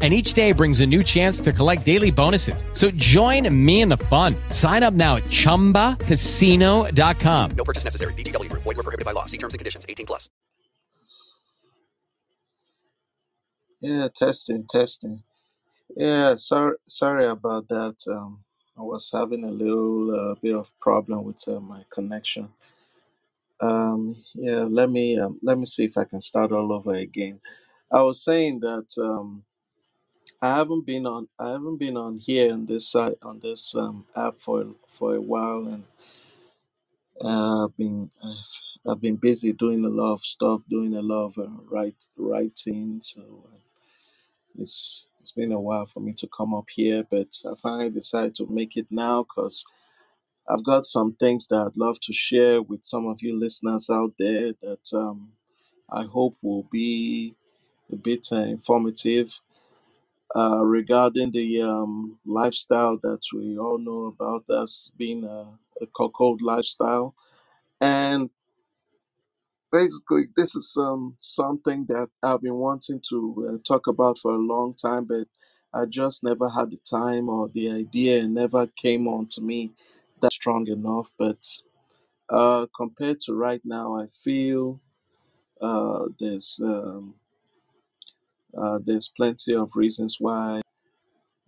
and each day brings a new chance to collect daily bonuses. So join me in the fun. Sign up now at ChumbaCasino.com. No purchase necessary. VGW. Void were prohibited by law. See terms and conditions. 18 plus. Yeah, testing, testing. Yeah, sorry, sorry about that. Um, I was having a little uh, bit of problem with uh, my connection. Um, yeah, let me um, let me see if I can start all over again. I was saying that um, I haven't been on I haven't been on here on this site on this um, app for for a while, and uh, I've been I've, I've been busy doing a lot of stuff, doing a lot of uh, write writing. So uh, it's it's been a while for me to come up here, but I finally decided to make it now because I've got some things that I'd love to share with some of you listeners out there that um, I hope will be a bit uh, informative uh, regarding the um, lifestyle that we all know about as being a, a cuckold lifestyle. And basically, this is um, something that I've been wanting to uh, talk about for a long time, but I just never had the time or the idea never came on to me that strong enough. But uh, compared to right now, I feel uh, there's um, uh, there's plenty of reasons why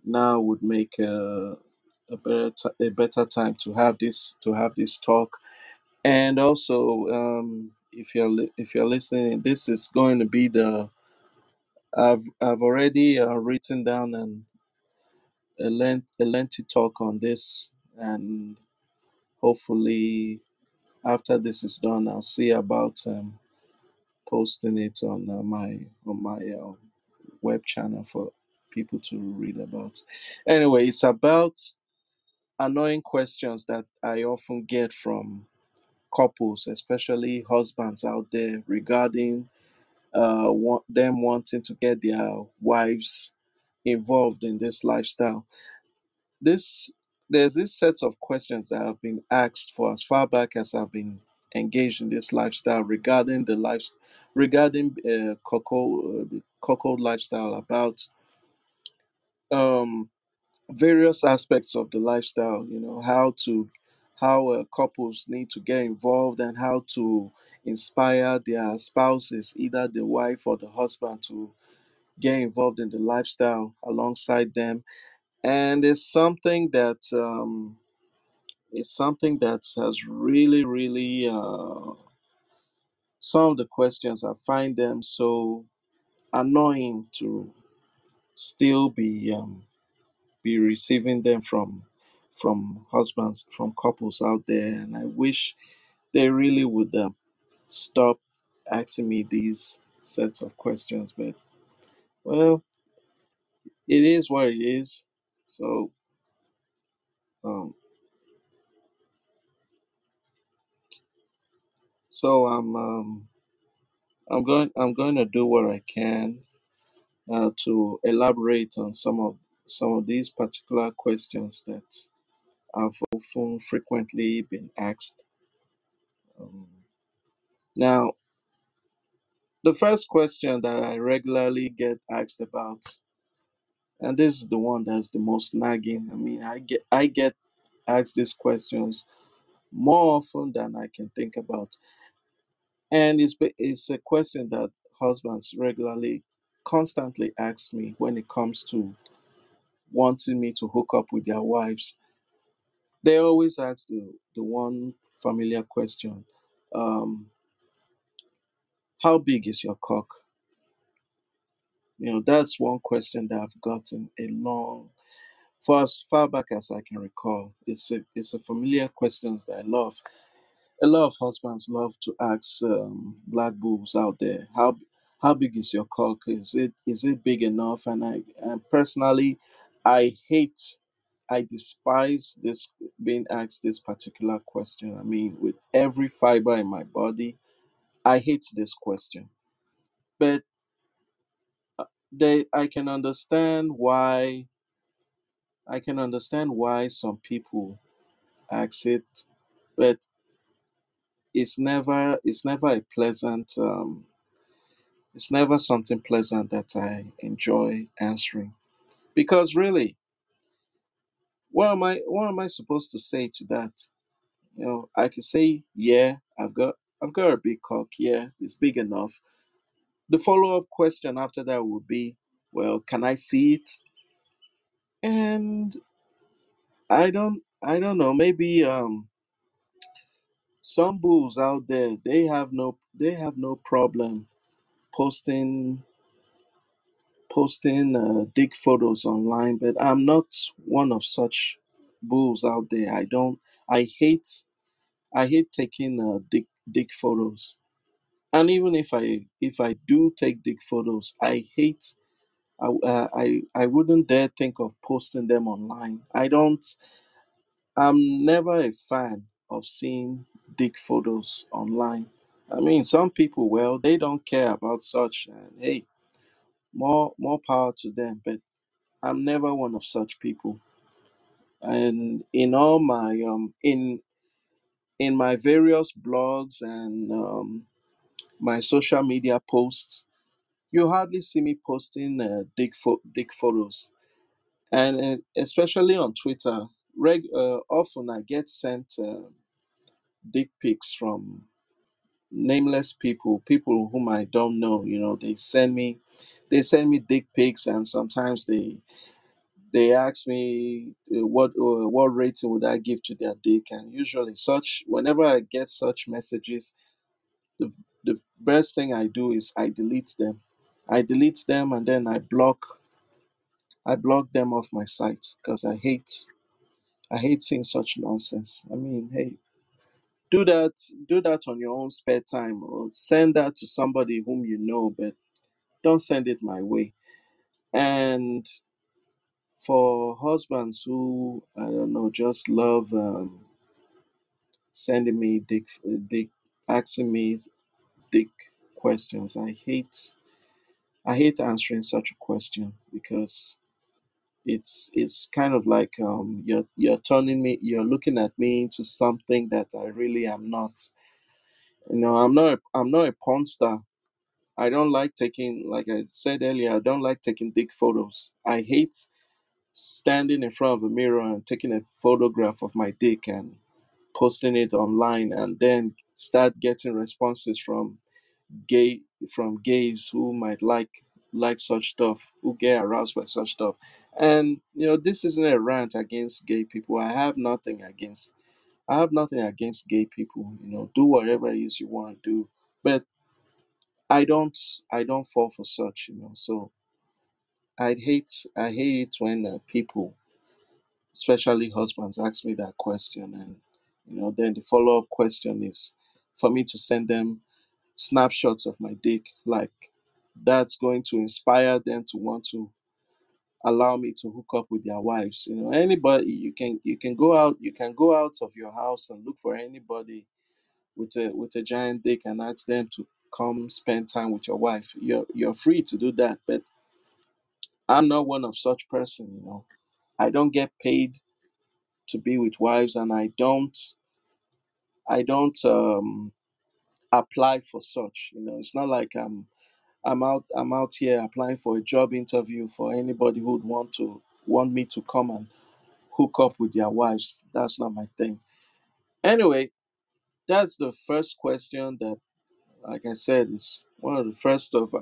now would make a, a better a better time to have this to have this talk. And also, um, if you're li- if you're listening, this is going to be the I've I've already uh, written down an a length a lengthy talk on this, and hopefully after this is done, I'll see about um, posting it on uh, my on my uh, web channel for people to read about. Anyway, it's about annoying questions that I often get from couples, especially husbands out there, regarding uh, wa- them wanting to get their wives involved in this lifestyle. This there's this set of questions that have been asked for as far back as I've been engaged in this lifestyle regarding the life regarding uh, cocoa uh, cocoa lifestyle about um various aspects of the lifestyle you know how to how uh, couples need to get involved and how to inspire their spouses either the wife or the husband to get involved in the lifestyle alongside them. And it's something that um it's something that has really really uh some of the questions. I find them so annoying to still be um be receiving them from from husbands from couples out there. And i wish they really would um, stop asking me these sets of questions. But well it is what it is. So um so i'm um i'm going i'm going to do what i can uh, to elaborate on some of some of these particular questions that have often frequently been asked. Um, now the first question that i regularly get asked about and this is the one that's the most nagging i mean i get i get asked these questions more often than i can think about and it's it's a question that husbands regularly constantly ask me when it comes to wanting me to hook up with their wives. They always ask the, the one familiar question um, how big is your cock? You know that's one question that i've gotten a long for as far back as i can recall. It's a it's a familiar question that i love a lot of husbands love to ask um, black bulls out there. How how big is your cock? Is it is it big enough? And i and personally i hate i despise this being asked this particular question. I mean with every fiber in my body i hate this question. But uh, they i can understand why i can understand why some people ask it but it's never it's never a pleasant um, It's never something pleasant that I enjoy answering because really, what am I what am I supposed to say to that? You know, I can say, yeah, I've got I've got a big cock. Yeah, it's big enough. The follow up question after that would be, well, can I see it? And I don't I don't know. Maybe um some bulls out there they have no they have no problem posting posting uh, dick photos online, but I'm not one of such bulls out there. I don't. I hate. I hate taking uh, dick dick photos. And even if I if I do take dick photos, I hate. I uh, I I wouldn't dare think of posting them online. I don't. I'm never a fan of seeing dick photos online. I mean, some people, well, they don't care about such, and hey, more more power to them. But I'm never one of such people. And in all my um in in my various blogs and um, my social media posts, you hardly see me posting uh, dick pho- dick photos. And uh, especially on Twitter, reg- uh, often I get sent uh, dick pics from nameless people, people whom I don't know. You know, they send me they send me dick pics, and sometimes they they ask me uh, what uh, what rating would I give to their dick, and usually such whenever I get such messages, the the best thing I do is I delete them. I delete them and then I block I block them off my site because I hate I hate seeing such nonsense. I mean, hey, do that do that on your own spare time or send that to somebody whom you know, but don't send it my way. And for husbands who I don't know just love. Um, sending me dick, dick, asking me dick questions. I hate, I hate answering such a question because it's it's kind of like um you're you're turning me, you're looking at me into something that I really am not. You know, I'm not, a, I'm not a porn star. I don't like taking, like I said earlier, I don't like taking dick photos. I hate standing in front of a mirror and taking a photograph of my dick and posting it online and then start getting responses from gay from gays who might like like such stuff who get aroused by such stuff. And you know this isn't a rant against gay people. I have nothing against i have nothing against gay people you know do whatever it is you want to do. But i don't i don't fall for such you know so i hate i hate it when uh, people especially husbands ask me that question. And you know then the follow-up question is for me to send them snapshots of my dick like that's going to inspire them to want to allow me to hook up with their wives. You know anybody you can you can go out you can go out of your house and look for anybody with a with a giant dick and ask them to come spend time with your wife. You're you're free to do that but i'm not one of such person you know. I don't get paid to be with wives and i don't i don't um apply for such you know. It's not like i'm i'm out i'm out here applying for a job interview for anybody who would want to want me to come and hook up with their wives that's not my thing anyway that's the first question that like i said is one of the first of uh,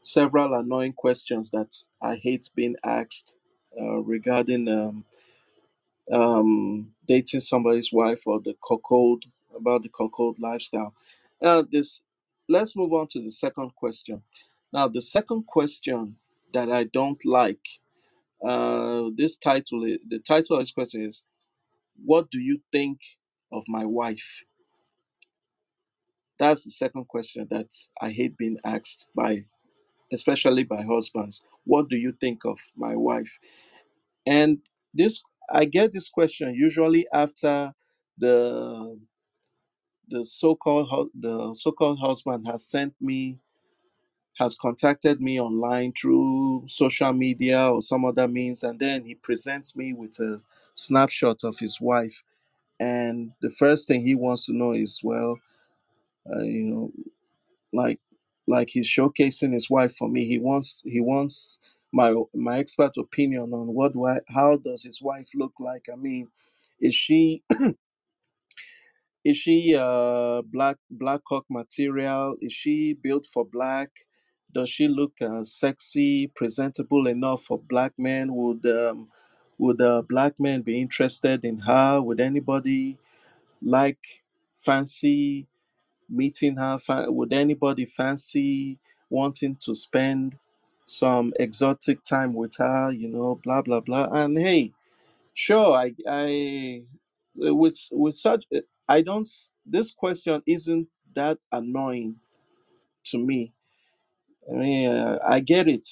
several annoying questions that i hate being asked uh, regarding um, um, dating somebody's wife or the cuckold about the cuckold lifestyle. Uh, this let's move on to the second question. Now, the second question that I don't like, uh, this title, i- the title of this question is, "What do you think of my wife?" That's the second question that I hate being asked by, especially by husbands. What do you think of my wife? And this, I get this question usually after the the so-called the so-called husband has sent me has contacted me online through social media or some other means and then he presents me with a snapshot of his wife. And the first thing he wants to know is well uh, you know like like he's showcasing his wife for me he wants he wants my my expert opinion on what do I, how does his wife look like? I mean is she Is she uh black black hawk material? Is she built for black? Does she look uh, sexy, presentable enough for black men? Would um, would a black men be interested in her? Would anybody like fancy meeting her? Would anybody fancy wanting to spend some exotic time with her? You know, blah blah blah. And hey, Sure, I, I, uh, with with such, uh, I don't. This question isn't that annoying to me. I mean, uh, I get it.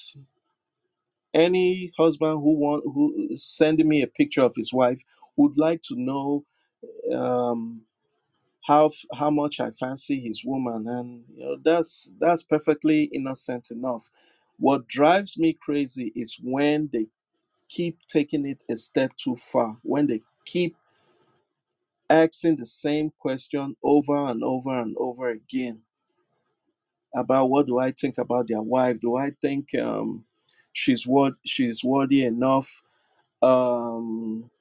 Any husband who want who sending me a picture of his wife would like to know um, how how much I fancy his woman, and you know that's that's perfectly innocent enough. What drives me crazy is when they keep taking it a step too far. When they keep asking the same question over and over and over again about what do I think about their wife? Do I think um, she's worth she's worthy enough? Um,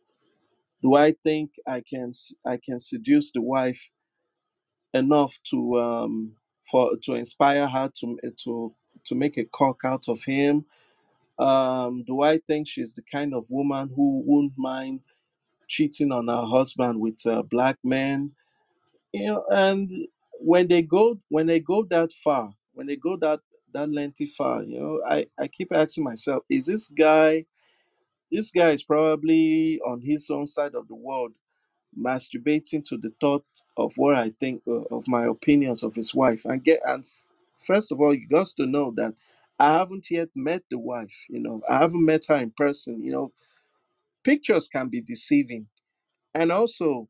do I think I can I can seduce the wife enough to um, for to inspire her to to to make a cock out of him? Um, do I think she's the kind of woman who wouldn't mind cheating on her husband with a black man? you know and when they go when they go that far when they go that that lengthy far you know i i keep asking myself is this guy this guy is probably on his own side of the world masturbating to the thought of what i think uh, of my opinions of his wife and get and f- first of all you got to know that i haven't yet met the wife you know i haven't met her in person you know pictures can be deceiving and also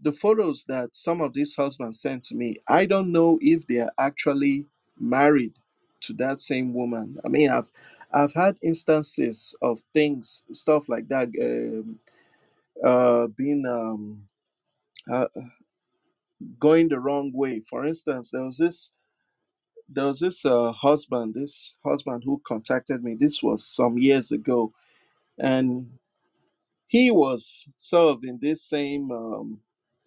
the photos that some of these husbands sent to me, I don't know if they are actually married to that same woman. I mean, I've I've had instances of things, stuff like that, um, uh, being um, uh, going the wrong way. For instance, there was this there was this uh, husband, this husband who contacted me. This was some years ago, and he was in this same um,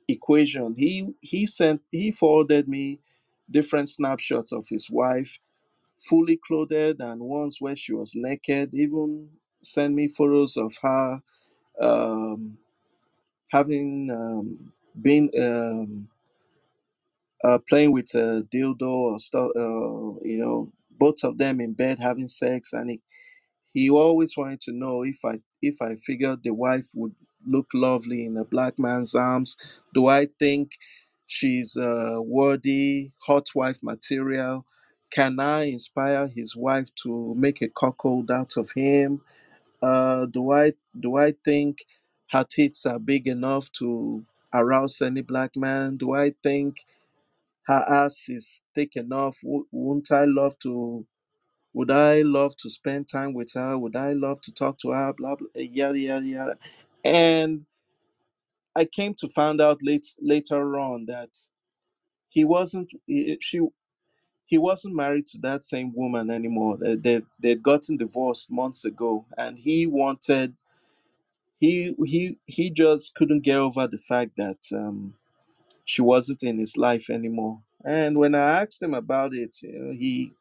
equation. He he sent he forwarded me different snapshots of his wife, fully clothed, and ones where she was naked. Even sent me photos of her um, having um, been um, uh, playing with a dildo or stuff. Uh, you know, both of them in bed having sex, and he He always wanted to know if I if I figured the wife would look lovely in a black man's arms. Do I think she's worthy, hot wife material? Can I inspire his wife to make a cuckold out of him? Uh, do I do I think her tits are big enough to arouse any black man? Do I think her ass is thick enough? Wou- Wouldn't I love to? Would I love to spend time with her? Would I love to talk to her? Blah blah yada yada yada. And I came to find out late later on that he wasn't he, she he wasn't married to that same woman anymore. They they they'd gotten divorced months ago, and he wanted he he he just couldn't get over the fact that um, she wasn't in his life anymore. And when I asked him about it, you know, he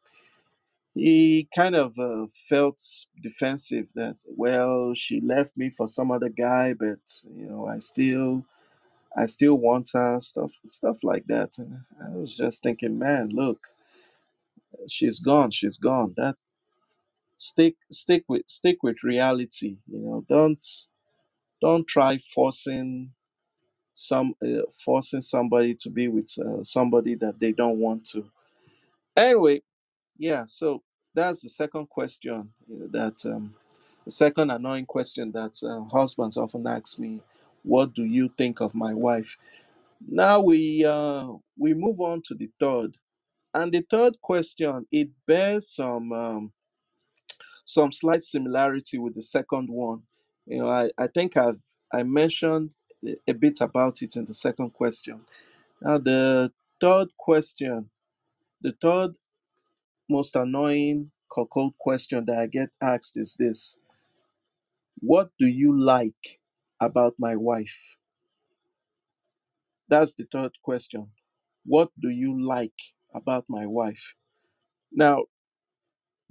he kind of uh, felt defensive that well she left me for some other guy but you know i still I still want her, stuff stuff like that. And I was just thinking, man, look, she's gone, she's gone. That stick stick with stick with reality. You know, don't don't try forcing some uh, forcing somebody to be with uh, somebody that they don't want to. Anyway, yeah. So that's the second question you know, that um, the second annoying question that uh, husbands often ask me: What do you think of my wife? Now we uh, we move on to the third, and the third question it bears some um, some slight similarity with the second one. You know, I, I think I've I mentioned a a bit about it in the second question. Now the third question, the third most annoying cuckold question that I get asked is this: What do you like about my wife? That's the third question. What do you like about my wife? Now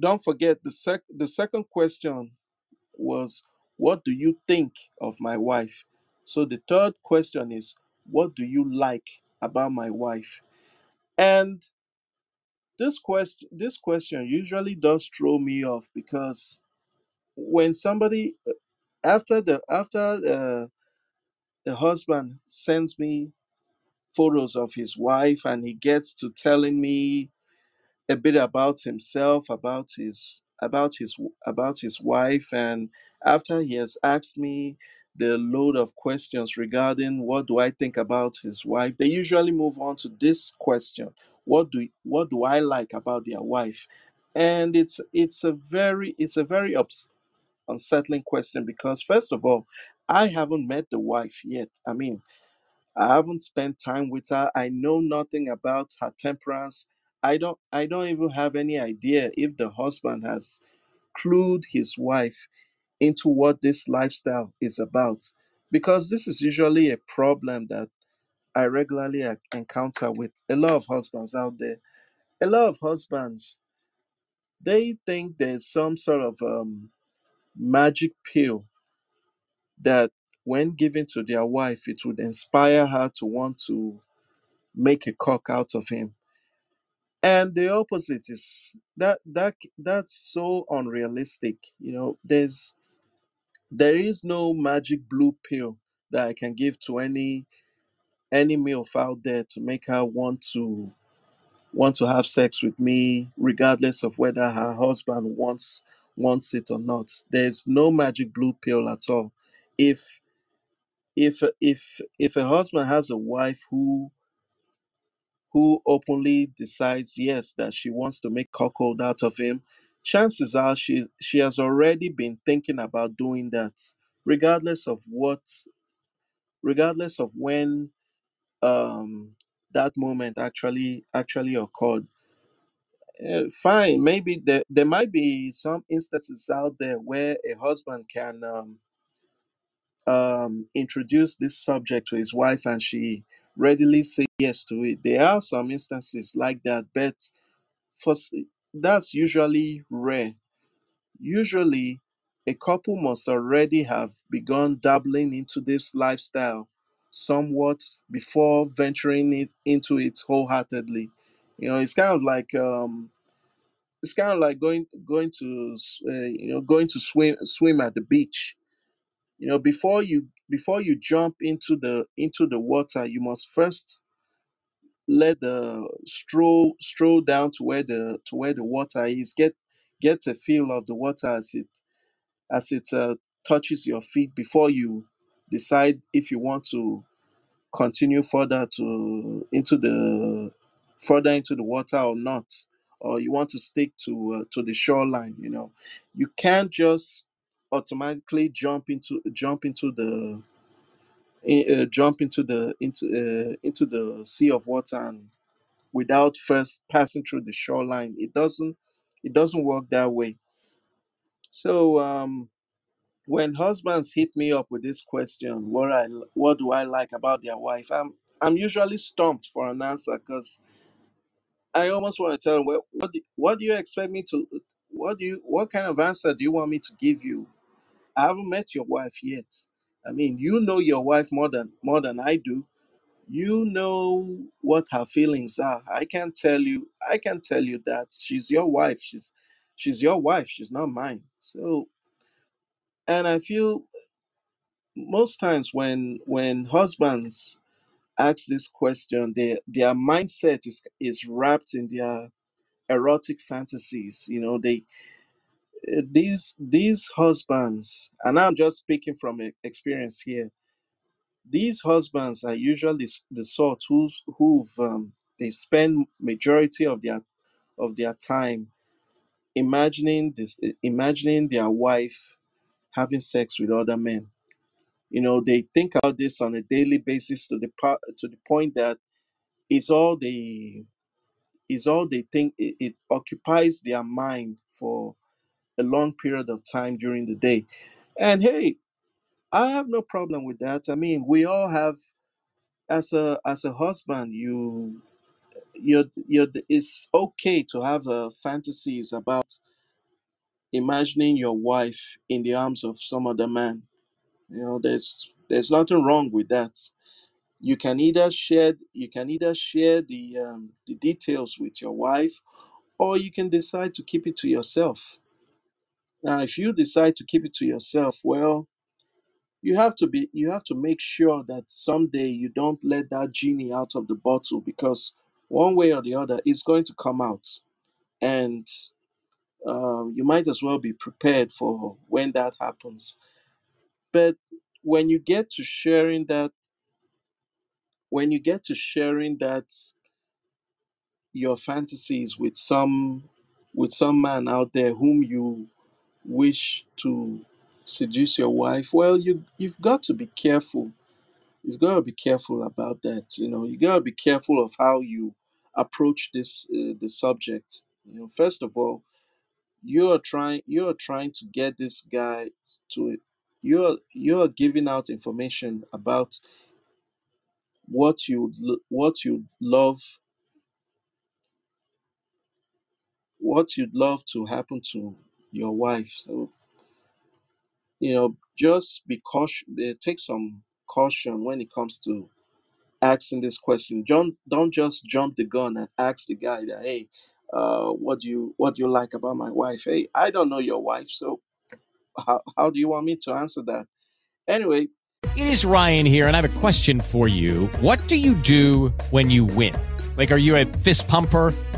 Don't forget the sec the second question was what do you think of my wife? So the third question is what do you like about my wife? And this question this question usually does throw me off because when somebody after the after uh, the husband sends me photos of his wife and he gets to telling me a bit about himself, about his about his about his wife, and after he has asked me the load of questions regarding what do I think about his wife, they usually move on to this question: what do what do I like about their wife? And it's it's a very it's a very ups, unsettling question because first of all, I haven't met the wife yet. I mean, I haven't spent time with her. I know nothing about her temperance. I don't I don't even have any idea if the husband has clued his wife into what this lifestyle is about because this is usually a problem that I regularly en- encounter with a lot of husbands out there. A lot of husbands they think there's some sort of um, magic pill that when given to their wife it would inspire her to want to make a cock out of him and the opposite is that that that's so unrealistic you know there's there is no magic blue pill that i can give to any any milf out there to make her want to want to have sex with me regardless of whether her husband wants wants it or not. There's no magic blue pill at all. If if if if a husband has a wife who who openly decides yes that she wants to make cuckold out of him chances are she she has already been thinking about doing that regardless of what regardless of when um that moment actually actually occurred Eh, fine maybe there, there might be some instances out there where a husband can um, um, introduce this subject to his wife and she readily say yes to it there are some instances like that but for that's usually rare. Usually, a couple must already have begun dabbling into this lifestyle somewhat before venturing it into it wholeheartedly. You know, it's kind of like um, it's kind of like going going to uh, you know going to swim swim at the beach. You know, before you before you jump into the into the water, you must first let the stroll stroll down to where the to where the water is get get a feel of the water as it as it uh, touches your feet before you decide if you want to continue further to into the further into the water or not or you want to stick to uh, to the shoreline you know you can't just automatically jump into jump into the uh, jump into the into uh, into the sea of water and without first passing through the shoreline. It doesn't it doesn't work that way. So um, when husbands hit me up with this question, what I what do I like about their wife? I'm I'm usually stumped for an answer because I almost want to tell them, well, what do, what do you expect me to what do you what kind of answer do you want me to give you? I haven't met your wife yet. I mean, you know your wife more than more than I do. You know what her feelings are. I can tell you. I can tell you that she's your wife. She's she's your wife. She's not mine. So, and I feel most times when when husbands ask this question, their their mindset is is wrapped in their erotic fantasies. You know, they eh, these these husbands, and I'm just speaking from experience here. These husbands are usually the sort who's who've um, they spend majority of their of their time imagining this, eh, imagining their wife having sex with other men. You know, they think about this on a daily basis to the part to the point that it's all they is all they think it, it occupies their mind for a long period of time during the day and hey i have no problem with that i mean we all have as a as a husband you you're you're it's okay to have uh, fantasies about imagining your wife in the arms of some other man. You know there's there's nothing wrong with that. You can either share you can either share the um, the details with your wife or you can decide to keep it to yourself. Now if you decide to keep it to yourself well you have to be you have to make sure that someday you don't let that genie out of the bottle because one way or the other it's going to come out. And um, you might as well be prepared for when that happens. But when you get to sharing that when you get to sharing that your fantasies with some with some man out there whom you wish to seduce your wife well you you've got to be careful. You've got to be careful about that you know. You got to be careful of how you approach this uh, the subject you know. First of all you're trying you're trying to get this guy to you're you're giving out information about what you l- what you love what you'd love to happen to your wife. So you know just be cautious eh, take some caution when it comes to asking this question. Don't don't just jump the gun and ask the guy that hey uh what do you what do you like about my wife hey i don't know your wife so how, how do you want me to answer that anyway It is Ryan here, and I have a question for you. What do you do when you win? Like, are you a fist pumper?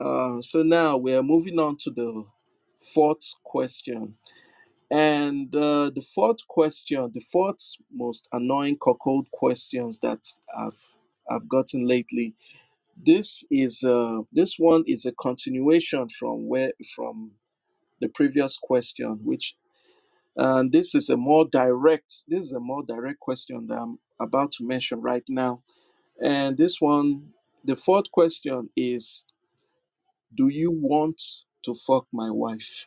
uh so now we are moving on to the fourth question. And uh the fourth question the fourth most annoying cuckold questions that i've i've gotten lately. This is uh this one is a continuation from where from the previous question which and this is a more direct this is a more direct question that i'm about to mention right now. And this one the fourth question is do you want to fuck my wife?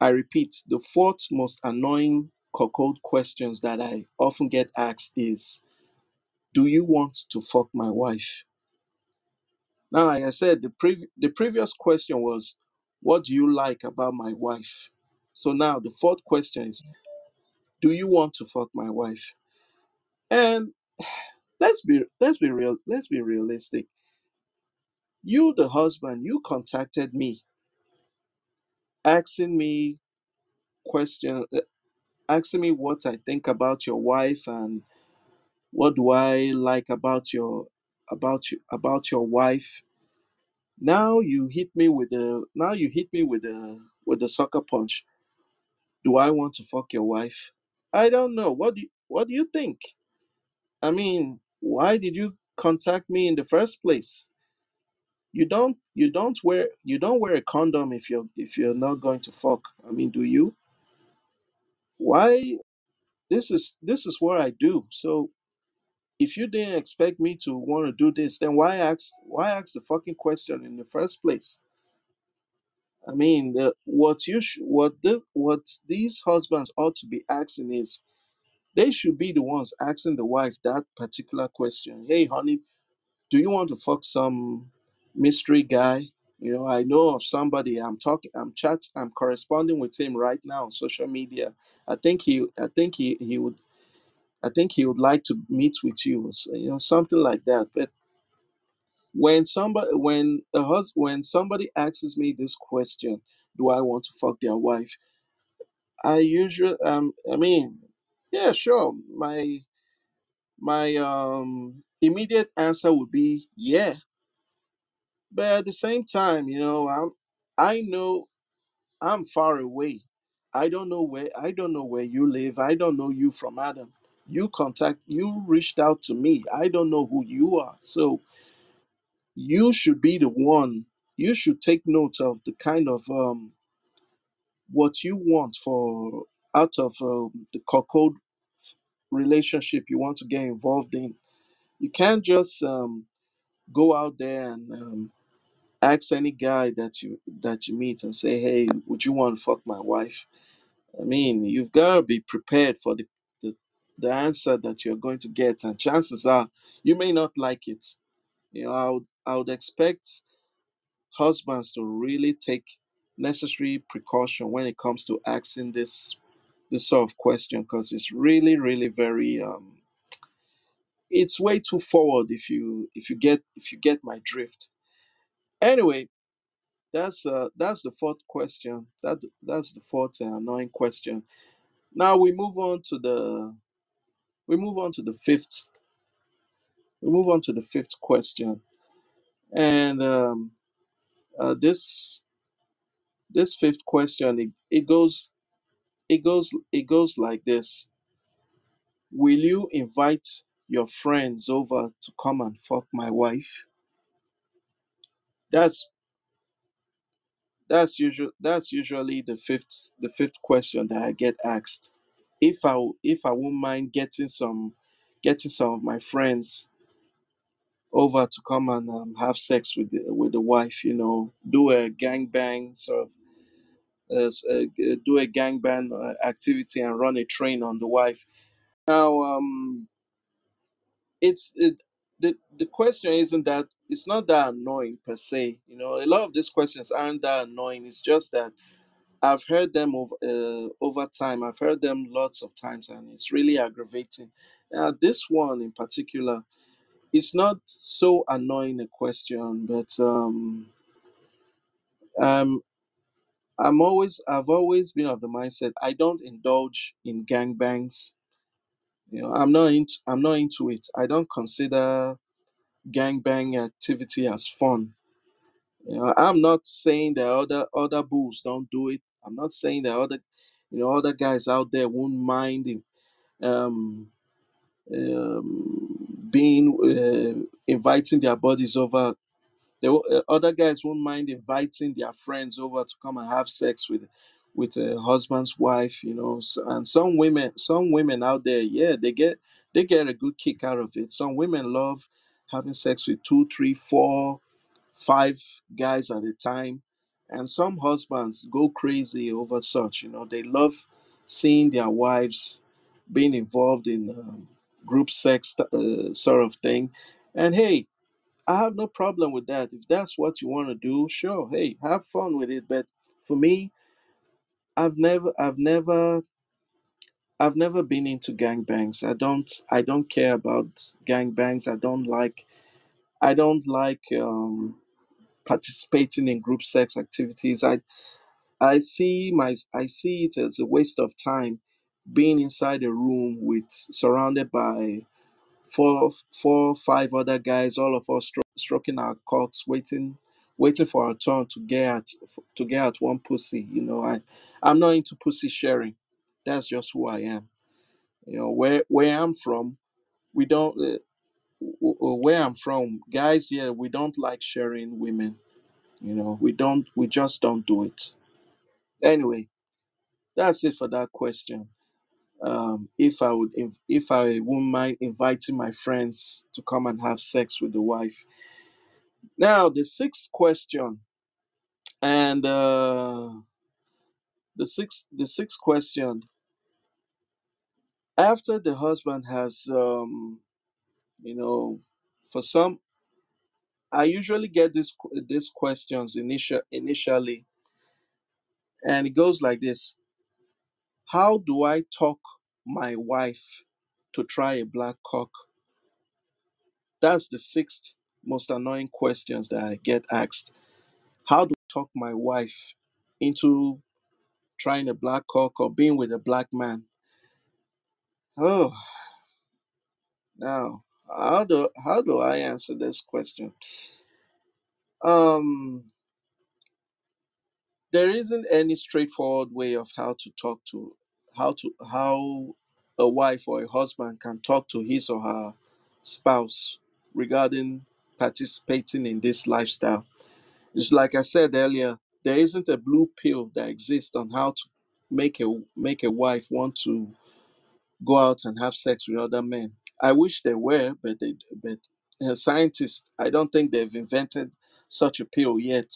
I repeat the fourth most annoying cuckold questions that i often get asked is do you want to fuck my wife? Now like i said the, prev- the previous question was what do you like about my wife? So now the fourth question is do you want to fuck my wife? And let's be let's be real let's be realistic you the husband you contacted me asking me question uh, asking me what i think about your wife and what do i like about your about you about your wife. Now you hit me with the now you hit me with the with the sucker punch. Do i want to fuck your wife? I don't know. What do you, what do you think? I mean why did you contact me in the first place you don't you don't wear you don't wear a condom if you're if you're not going to fuck i mean do you why this is this is what i do so if you didn't expect me to want to do this, then why ask why ask the fucking question in the first place? I mean, the, what you sh- what the what these husbands ought to be asking is they should be the ones asking the wife that particular question. Hey, honey, do you want to fuck some mystery guy? You know, I know of somebody. I'm talking. I'm chat. I'm corresponding with him right now on social media. I think he. I think he. He would. I think he would like to meet with you. so, you know, something like that. But when somebody, when a hus, when somebody asks me this question, do I want to fuck their wife? I usually. Um. I mean, yeah, sure. My my um immediate answer would be yeah But at the same time, you know, I'm I know I'm far away. I don't know where I don't know where you live. I don't know you from Adam. You contact you reached out to me. I don't know who you are. So you should be the one. You should take note of the kind of um what you want for out of um, the cuckold relationship you want to get involved in. You can't just um, go out there and um, ask any guy that you that you meet and say, "Hey, would you want to fuck my wife?" I mean, you've got to be prepared for the, the answer that you're going to get, and chances are you may not like it. You know, I would I would expect husbands to really take necessary precaution when it comes to asking this this sort of question because it's really really very um it's way too forward if you if you get if you get my drift anyway That's uh that's the fourth question. That that's the fourth uh, annoying question. Now we move on to the we move on to the fifth. We move on to the fifth question, and um, uh, this this fifth question it, it goes it goes it goes like this: Will you invite your friends over to come and fuck my wife? That's that's usual that's usually the fifth the fifth question that I get asked. If I if I won't mind getting some getting some of my friends over to come and um, have sex with the, with the wife, you know, do a gangbang sort of uh, uh, do a gangbang uh, activity and run a train on the wife. Now, um, it's it, the the question isn't that it's not that annoying per se. You know, a lot of these questions aren't that annoying. It's just that I've heard them over uh, over time. I've heard them lots of times, and it's really aggravating. This one in particular, it's not so annoying a question, but um, um, I'm always I've always been of the mindset I don't indulge in gangbangs. You know, I'm not into I'm not into it. I don't consider gangbang activity as fun. You know, I'm not saying that other other bulls don't do it. I'm not saying that other you know other guys out there won't mind um, um, being uh, inviting their bodies over. The uh, other guys won't mind inviting their friends over to come and have sex with with a husband's wife, you know. And some women, some women out there, yeah, they get they get a good kick out of it. Some women love having sex with two, three, four, five guys at a time, and some husbands go crazy over such. You know, they love seeing their wives being involved in um, group sex uh, sort of thing. And hey, I have no problem with that. If that's what you want to do, sure. Hey, have fun with it. But for me, I've never, I've never, I've never been into gangbangs. I don't, I don't care about gangbangs. I don't like, I don't like um, participating in group sex activities. I, I see my, I see it as a waste of time being inside a room with surrounded by four, four, five other guys, all of us stro- stroking our cocks, waiting, waiting for our turn to get to get at one pussy. You know, I, I'm not into pussy sharing. That's just who I am. You know, where where I'm from, we don't. Uh, where I'm from, guys, yeah, we don't like sharing women. You know, we don't. We just don't do it. Anyway, that's it for that question. um, if I would, inv- if I wouldn't mind inviting my friends to come and have sex with the wife. Now, the sixth question, and uh, the sixth, the sixth question, after the husband has, um, you know, for some, I usually get this these questions initial initially, and it goes like this: How do I talk my wife to try a black cock? That's the sixth most annoying questions that I get asked. How do I talk my wife into trying a black cock or being with a black man? Oh, now how do how do I answer this question? Um, there isn't any straightforward way of how to talk to how to how a wife or a husband can talk to his or her spouse regarding participating in this lifestyle It's like I said earlier, there isn't a blue pill that exists on how to make a make a wife want to go out and have sex with other men. I wish there were, but they but uh, scientists, I don't think they've invented such a pill yet.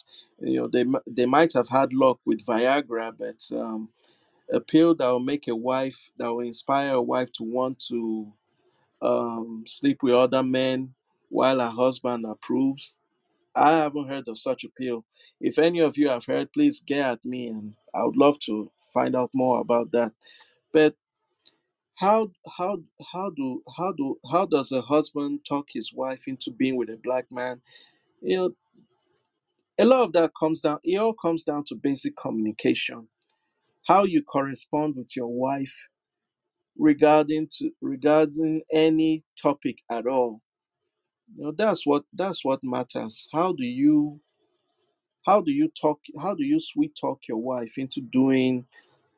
You know, they they might have had luck with Viagra, but um, a pill that will make a wife that will inspire a wife to want to um, sleep with other men while her husband approves I haven't heard of such a pill. If any of you have heard, please get at me, and I would love to find out more about that. But how how how do how do how does a husband talk his wife into being with a black man? You know, a lot of that comes down. It all comes down to basic communication. How you correspond with your wife regarding to regarding any topic at all. You know, that's what that's what matters. How do you how do you talk how do you sweet talk your wife into doing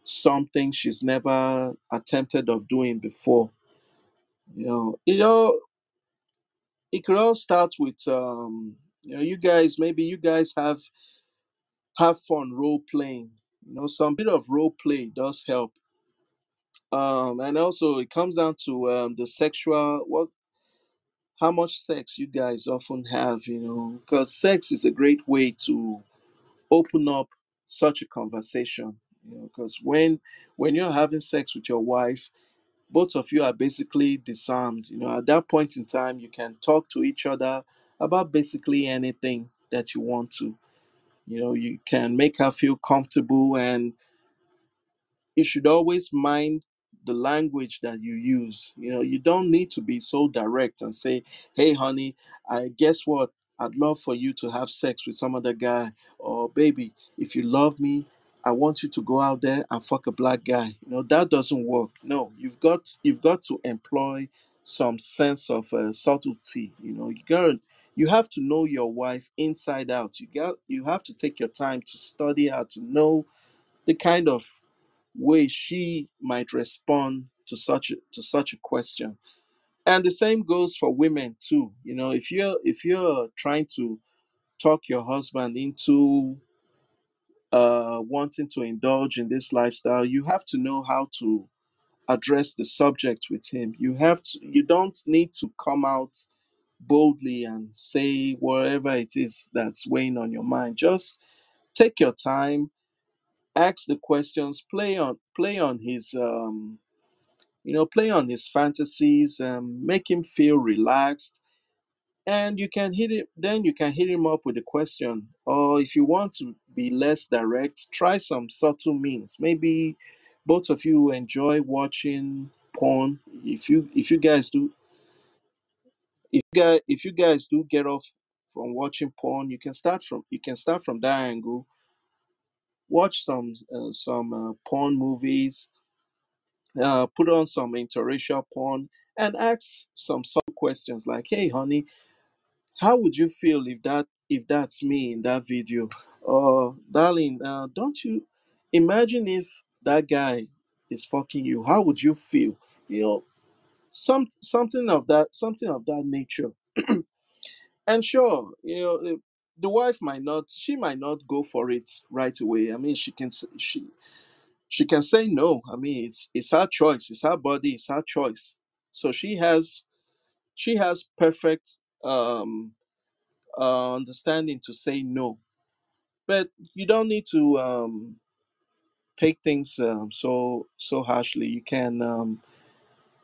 something she's never attempted of doing before you know? You know it could all start with um you know you guys maybe you guys have have fun role playing you know? Some bit of role play does help. Um and also it comes down to um the sexual what how much sex you guys often have you know? Because sex is a great way to open up such a conversation you know because when when you're having sex with your wife both of you are basically disarmed you know at that point in time you can talk to each other about basically anything that you want to you know you can make her feel comfortable and you should always mind the language that you use. You know, you don't need to be so direct and say, "Hey, honey, I guess what? I'd love for you to have sex with some other guy." Or, "Baby, if you love me, I want you to go out there and fuck a black guy." You know, that doesn't work. No, you've got you've got to employ some sense of uh, subtlety. You know, you got you have to know your wife inside out. You got you have to take your time to study her to know the kind of way she might respond to such a, to such a question and the same goes for women too you know if you're if you're trying to talk your husband into uh wanting to indulge in this lifestyle you have to know how to address the subject with him. You have to you don't need to come out boldly and say whatever it is that's weighing on your mind. Just take your time ask the questions play on play on his um you know, play on his fantasies, um, make him feel relaxed, and you can hit it. Then you can hit him up with a question, or if you want to be less direct, try some subtle means. Maybe both of you enjoy watching porn. If you if you guys do if you guys if you guys do get off from watching porn, you can start from you can start from that angle. Watch some uh, some uh, porn movies uh, put on some interracial porn and ask some subtle questions like hey honey how would you feel if that if that's me in that video or darling uh, don't you imagine if that guy is fucking you how would you feel you know some something of that something of that nature and sure you know the wife might not she might not go for it right away i mean she can she she can say no. I mean, it's it's her choice. It's her body. It's her choice. So she has she has perfect um, uh, understanding to say no. But you don't need to um, take things um, so so harshly. You can um,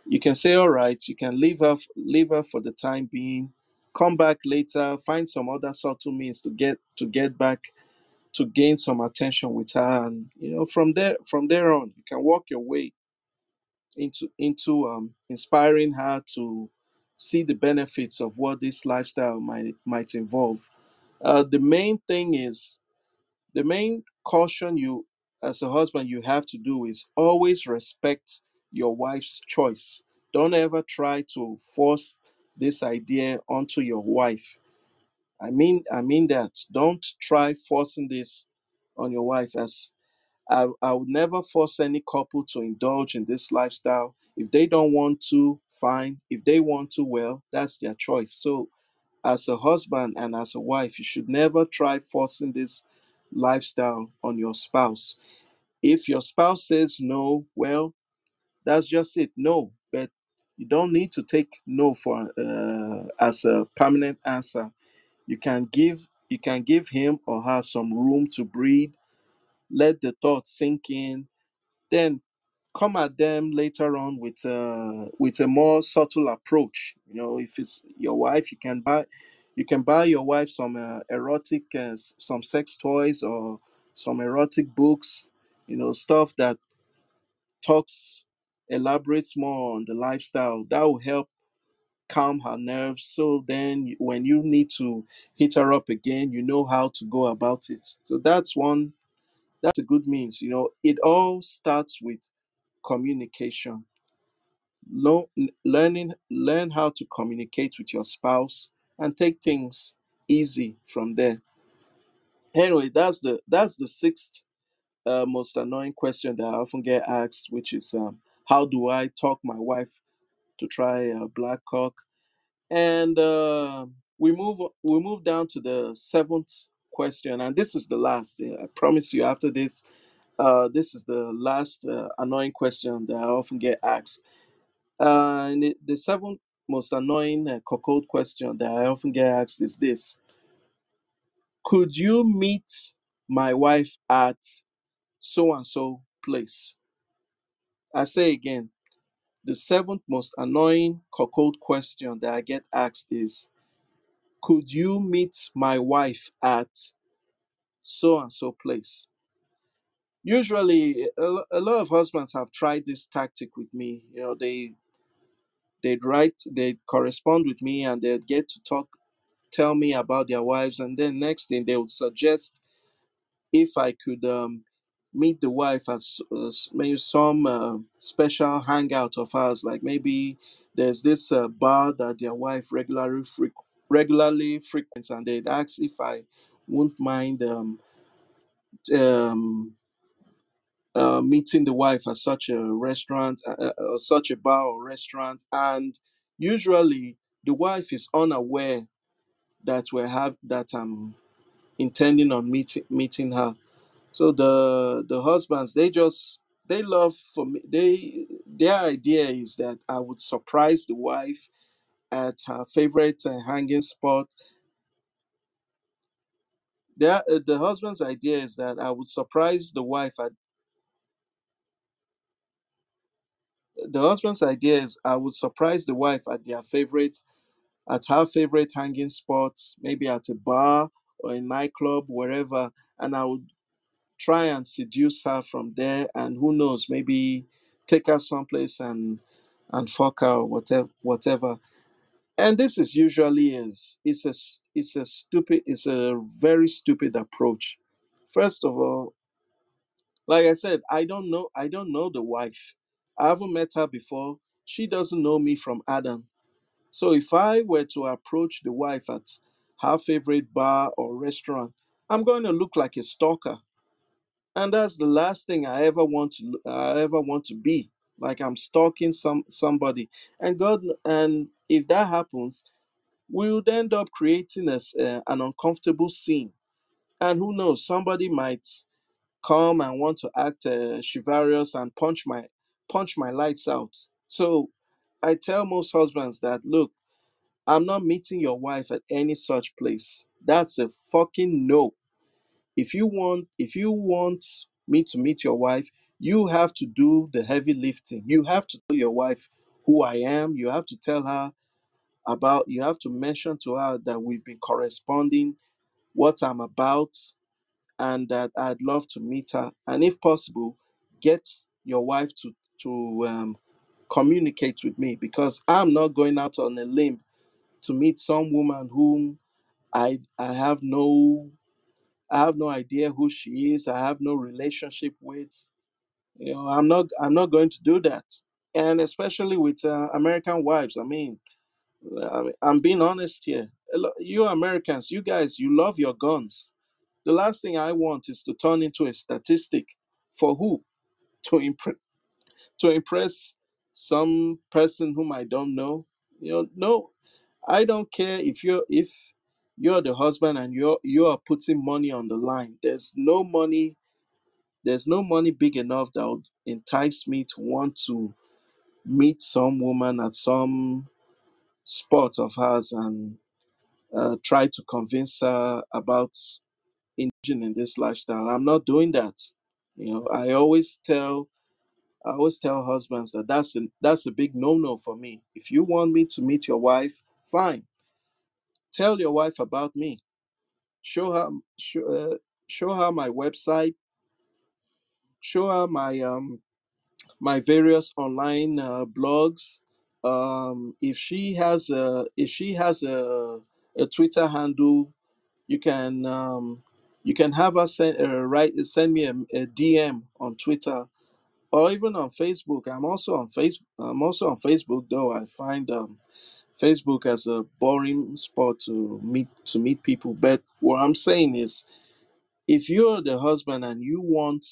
you can say all right. You can leave her leave her for the time being. Come back later. Find some other subtle means to get to get back to gain some attention with her, and you know from there from there on you can walk your way into into um, inspiring her to see the benefits of what this lifestyle might might involve. Uh, the main thing is the main caution you as a husband you have to do is always respect your wife's choice. Don't ever try to force this idea onto your wife. I mean I mean that. Don't try forcing this on your wife as I, I would never force any couple to indulge in this lifestyle. If they don't want to, fine. If they want to, well, that's their choice. So, as a husband and as a wife, you should never try forcing this lifestyle on your spouse. If your spouse says no, well, that's just it. No, but you don't need to take no for uh, as a permanent answer. You can give you can give him or her some room to breathe. Let the thought sink in then come at them later on with a with a more subtle approach. You know if it's your wife you can buy you can buy your wife some uh, erotic uh, some sex toys or some erotic books you know stuff that talks elaborates more on the lifestyle. That will help calm her nerves. So then when you need to hit her up again you know how to go about it. So that's one that's a good means you know it all starts with communication. Learning learn how to communicate with your spouse and take things easy from there. Anyway that's the that's the sixth uh, most annoying question that i often get asked which is um, how do i talk my wife to try a black cock? And uh, we move we move down to the seventh question and this is the last i promise you after this uh, this is the last uh, annoying question that i often get asked Uh, and the, the seventh most annoying uh, cuckold question that I often get asked is this Could you meet my wife at so and so place? I say again, the seventh most annoying cuckold question that I get asked is Could you meet my wife at so and so place? Usually, a, lo- a lot of husbands have tried this tactic with me. You know, they they'd write, they'd correspond with me, and they'd get to talk tell me about their wives and then next thing they would suggest if i could um, meet the wife at uh, maybe some uh, special hangout of ours like maybe there's this uh, bar that their wife regularly freq- regularly frequents and they'd ask if i wouldn't mind um, um, uh, meeting the wife at such a restaurant uh, uh, uh, such a bar or restaurant and usually the wife is unaware that we have that I'm intending on meeting meeting her. So the the husbands they just they love for me they their idea is that I would surprise the wife at her favorite uh, hanging spot. Their, uh, the husband's idea is that I would surprise the wife at the husband's idea is I would surprise the wife at their favorite at her favorite hanging spots, maybe at a bar or a nightclub, wherever, and I would try and seduce her from there and who knows maybe take her someplace and and fuck her or whatever whatever and this is usually is it's a it's a stupid it's a very stupid approach. First of all like i said i don't know i don't know the wife. I haven't met her before. She doesn't know me from adam. So if i were to approach the wife at her favorite bar or restaurant i'm going to look like a stalker. And that's the last thing I ever want to I ever want to be. Like I'm stalking some somebody, and God, and if that happens, we would end up creating uh, an uncomfortable scene. And who knows, somebody might come and want to act uh, chivalrous and punch my punch my lights out. So I tell most husbands that look, I'm not meeting your wife at any such place. That's a fucking no. If you want if you want me to meet your wife, you have to do the heavy lifting. You have to tell your wife who I am. You have to tell her about you have to mention to her that we've been corresponding, what I'm about, and that I'd love to meet her. And if possible, get your wife to to um, communicate with me because I'm not going out on a limb to meet some woman whom I I have no I have no idea who she is. I have no relationship with. You know, I'm not I'm not going to do that. And especially with uh, American wives. I mean, I'm being honest here. You Americans, you guys, you love your guns. The last thing I want is to turn into a statistic. For who? To impress to impress some person whom I don't know. You know, no, I don't care if you're if you're the husband and you're you are putting money on the line. There's no money. There's no money big enough that would entice me to want to meet some woman at some spot of hers and uh, try to convince her about engaging in this lifestyle. I'm not doing that. You know, I always tell I always tell husbands that that's a, that's a big no-no for me. If you want me to meet your wife, fine. Tell your wife about me. Show her show, uh, show her my website. Show her my um my various online uh, blogs. Um, if she has a if she has a a Twitter handle, you can um you can have her send uh, write send me a, a DM on Twitter or even on Facebook. I'm also on Facebook. I'm also on Facebook, though I find um, Facebook as a boring spot to meet to meet people. But what I'm saying is, if you're the husband and you want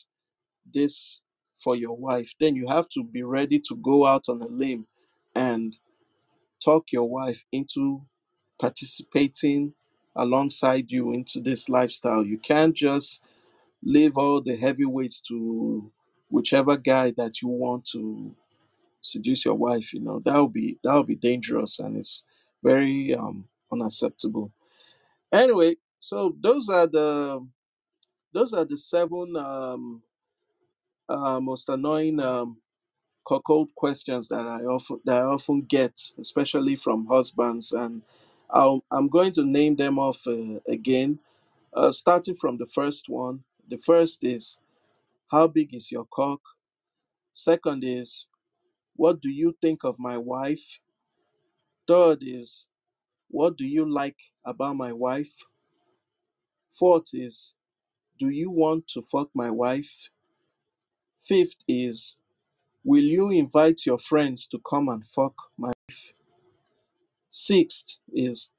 this for your wife, then you have to be ready to go out on a limb and talk your wife into participating alongside you into this lifestyle. You can't just leave all the heavyweights to whichever guy that you want to seduce your wife you know that would be that would be dangerous and it's very um unacceptable anyway so those are the those are the seven um uh, most annoying um cuckold questions that i often that i often get especially from husbands and I'll, i'm going to name them off uh, again uh, starting from the first one the first is how big is your cock second is what do you think of my wife third is What do you like about my wife? Fourth is, do you want to fuck my wife? Fifth is, will you invite your friends to come and fuck my wife? Sixth is,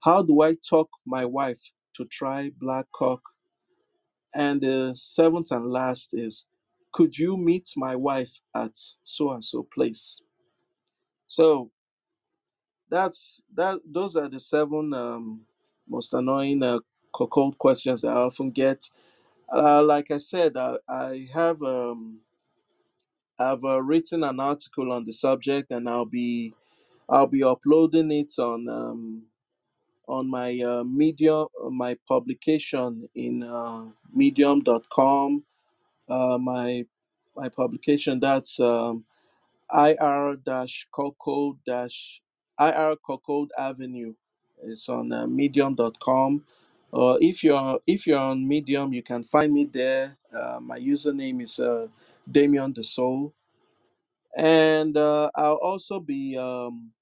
how do I talk my wife to try black cock? And the seventh and last is, could you meet my wife at so and so place? So that's that. Those are the seven um, most annoying uh, cuckold questions that I often get Uh, like I said, I, I have um, I've uh, written an article on the subject, and I'll be I'll be uploading it on um, on my uh, Medium, my publication in uh, Medium.com. Uh, my my publication that's um, ir dash coco dash ir coco avenue it's on uh, medium.com or if you're if you're on medium you can find me there. Uh, my username is uh, damien the soul. And uh, i'll also be um,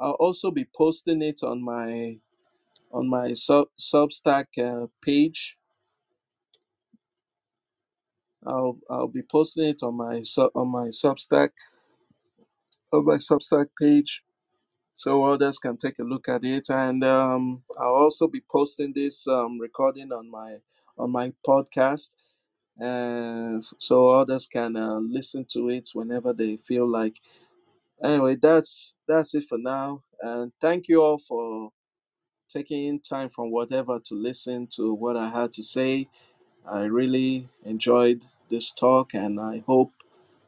i'll also be posting it on my on my sub substack uh, page. I'll i'll be posting it on my sub on my substack on my substack page so others can take a look at it. And um, i'll also be posting this um, recording on my on my podcast. And so others can uh, listen to it whenever they feel like. Anyway that's that's it for now. And thank you all for taking time from whatever to listen to what i had to say. I really enjoyed this talk, and I hope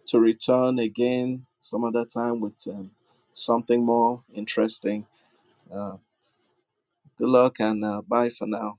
to return again some other time with um, something more interesting. Uh, good luck and uh, bye for now.